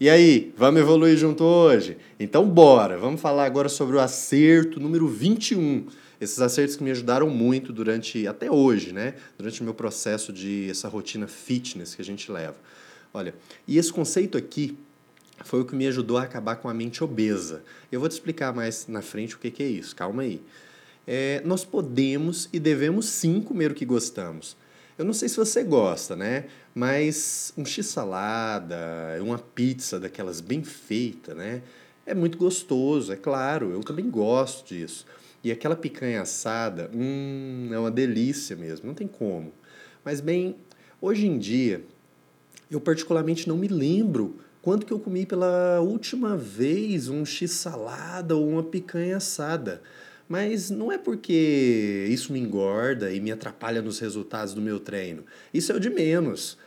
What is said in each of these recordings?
E aí, vamos evoluir junto hoje? Então bora, vamos falar agora sobre o acerto número 21. Esses acertos que me ajudaram muito durante, até hoje, né? Durante o meu processo de essa rotina fitness que a gente leva. Olha, e esse conceito aqui foi o que me ajudou a acabar com a mente obesa. Eu vou te explicar mais na frente o que, que é isso, calma aí. É, nós podemos e devemos sim comer o que gostamos eu não sei se você gosta, né? Mas um x-salada, uma pizza daquelas bem feita, né? É muito gostoso, é claro, eu também gosto disso. E aquela picanha assada, hum, é uma delícia mesmo, não tem como. Mas bem, hoje em dia, eu particularmente não me lembro quando que eu comi pela última vez um x-salada ou uma picanha assada. Mas não é porque isso me engorda e me atrapalha nos resultados do meu treino. Isso é o de menos.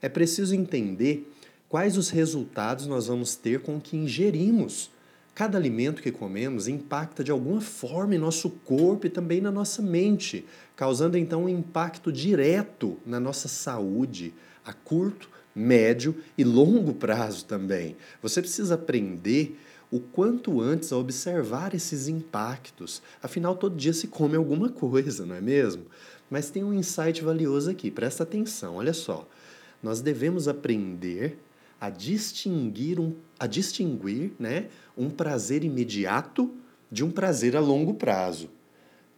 É preciso entender quais os resultados nós vamos ter com o que ingerimos. Cada alimento que comemos impacta de alguma forma em nosso corpo e também na nossa mente, causando então um impacto direto na nossa saúde a curto, médio e longo prazo também. Você precisa aprender o quanto antes a observar esses impactos. Afinal, todo dia se come alguma coisa, não é mesmo? Mas tem um insight valioso aqui, presta atenção, olha só. Nós devemos aprender a distinguir um, a distinguir, né, um prazer imediato de um prazer a longo prazo.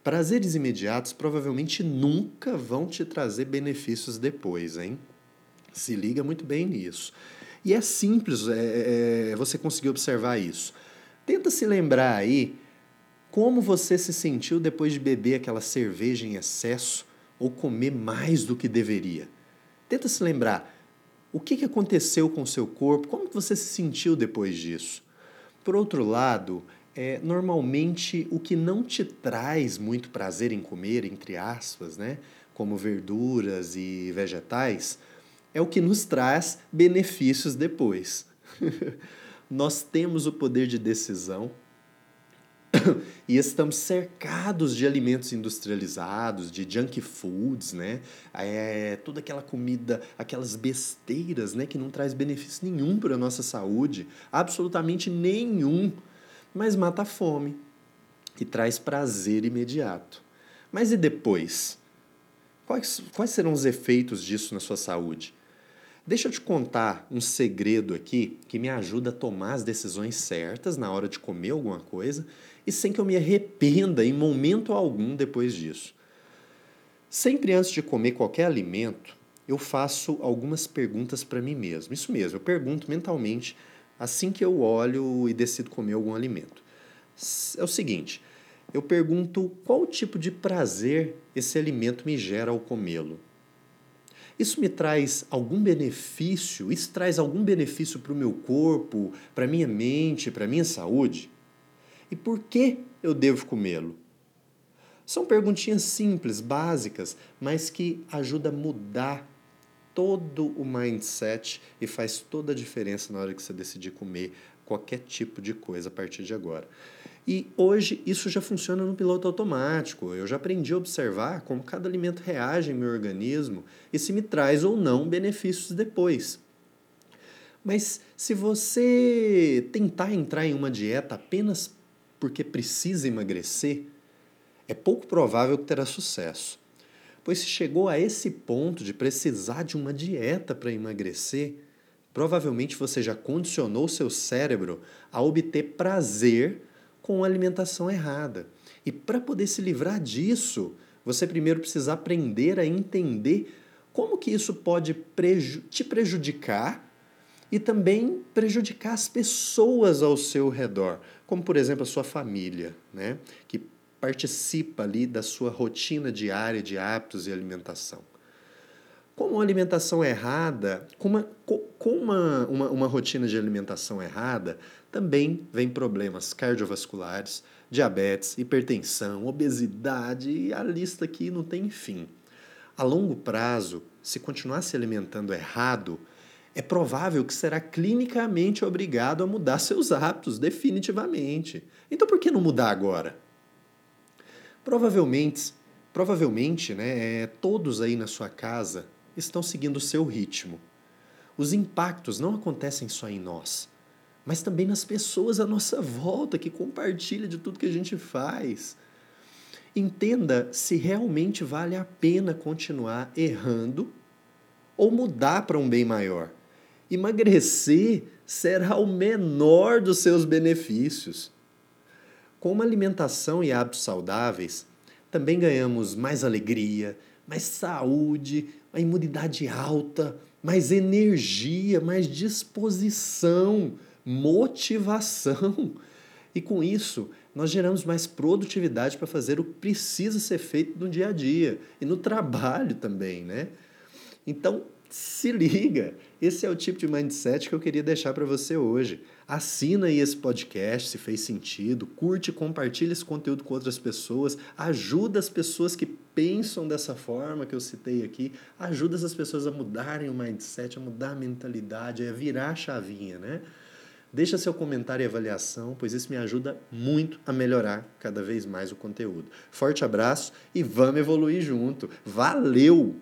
Prazeres imediatos provavelmente nunca vão te trazer benefícios depois, hein? Se liga muito bem nisso. E é simples é, é, é, você conseguir observar isso. Tenta se lembrar aí como você se sentiu depois de beber aquela cerveja em excesso ou comer mais do que deveria. Tenta se lembrar o que aconteceu com o seu corpo, como você se sentiu depois disso. Por outro lado, é, normalmente o que não te traz muito prazer em comer, entre aspas, né, como verduras e vegetais, é o que nos traz benefícios depois. Nós temos o poder de decisão e estamos cercados de alimentos industrializados, de junk foods, né? É, toda aquela comida, aquelas besteiras, né, que não traz benefício nenhum para a nossa saúde, absolutamente nenhum, mas mata a fome e traz prazer imediato. Mas e depois? Quais, quais serão os efeitos disso na sua saúde? Deixa eu te contar um segredo aqui que me ajuda a tomar as decisões certas na hora de comer alguma coisa e sem que eu me arrependa em momento algum depois disso. Sempre antes de comer qualquer alimento, eu faço algumas perguntas para mim mesmo. Isso mesmo, eu pergunto mentalmente assim que eu olho e decido comer algum alimento. É o seguinte, eu pergunto qual tipo de prazer esse alimento me gera ao comê-lo. Isso me traz algum benefício? Isso traz algum benefício para o meu corpo, para a minha mente, para a minha saúde? E por que eu devo comê-lo? São perguntinhas simples, básicas, mas que ajudam a mudar todo o mindset e faz toda a diferença na hora que você decidir comer qualquer tipo de coisa a partir de agora. E hoje isso já funciona no piloto automático. Eu já aprendi a observar como cada alimento reage em meu organismo e se me traz ou não benefícios depois. Mas se você tentar entrar em uma dieta apenas porque precisa emagrecer, é pouco provável que terá sucesso. Pois se chegou a esse ponto de precisar de uma dieta para emagrecer, provavelmente você já condicionou seu cérebro a obter prazer com alimentação errada. E para poder se livrar disso, você primeiro precisa aprender a entender como que isso pode preju te prejudicar e também prejudicar as pessoas ao seu redor, como por exemplo a sua família, né, que participa ali da sua rotina diária de hábitos e alimentação. Com uma alimentação errada, com uma, com uma, uma, uma rotina de alimentação errada, também vem problemas cardiovasculares, diabetes, hipertensão, obesidade e a lista aqui não tem fim. A longo prazo, se continuar se alimentando errado, é provável que será clinicamente obrigado a mudar seus hábitos definitivamente. Então por que não mudar agora? Provavelmente, provavelmente, né, é, todos aí na sua casa estão seguindo o seu ritmo. Os impactos não acontecem só em nós, mas também nas pessoas à nossa volta que compartilham de tudo que a gente faz. Entenda se realmente vale a pena continuar errando ou mudar para um bem maior. Emagrecer será o menor dos seus benefícios. Com uma alimentação e hábitos saudáveis, também ganhamos mais alegria, mais saúde, a imunidade alta, mais energia, mais disposição, motivação. E com isso, nós geramos mais produtividade para fazer o que precisa ser feito no dia a dia e no trabalho também, né? Então, se liga, esse é o tipo de mindset que eu queria deixar para você hoje. Assina aí esse podcast se fez sentido, curte compartilha esse conteúdo com outras pessoas, ajuda as pessoas que pensam dessa forma que eu citei aqui, ajuda essas pessoas a mudarem o mindset, a mudar a mentalidade, a virar a chavinha, né? Deixa seu comentário e avaliação, pois isso me ajuda muito a melhorar cada vez mais o conteúdo. Forte abraço e vamos evoluir junto. Valeu!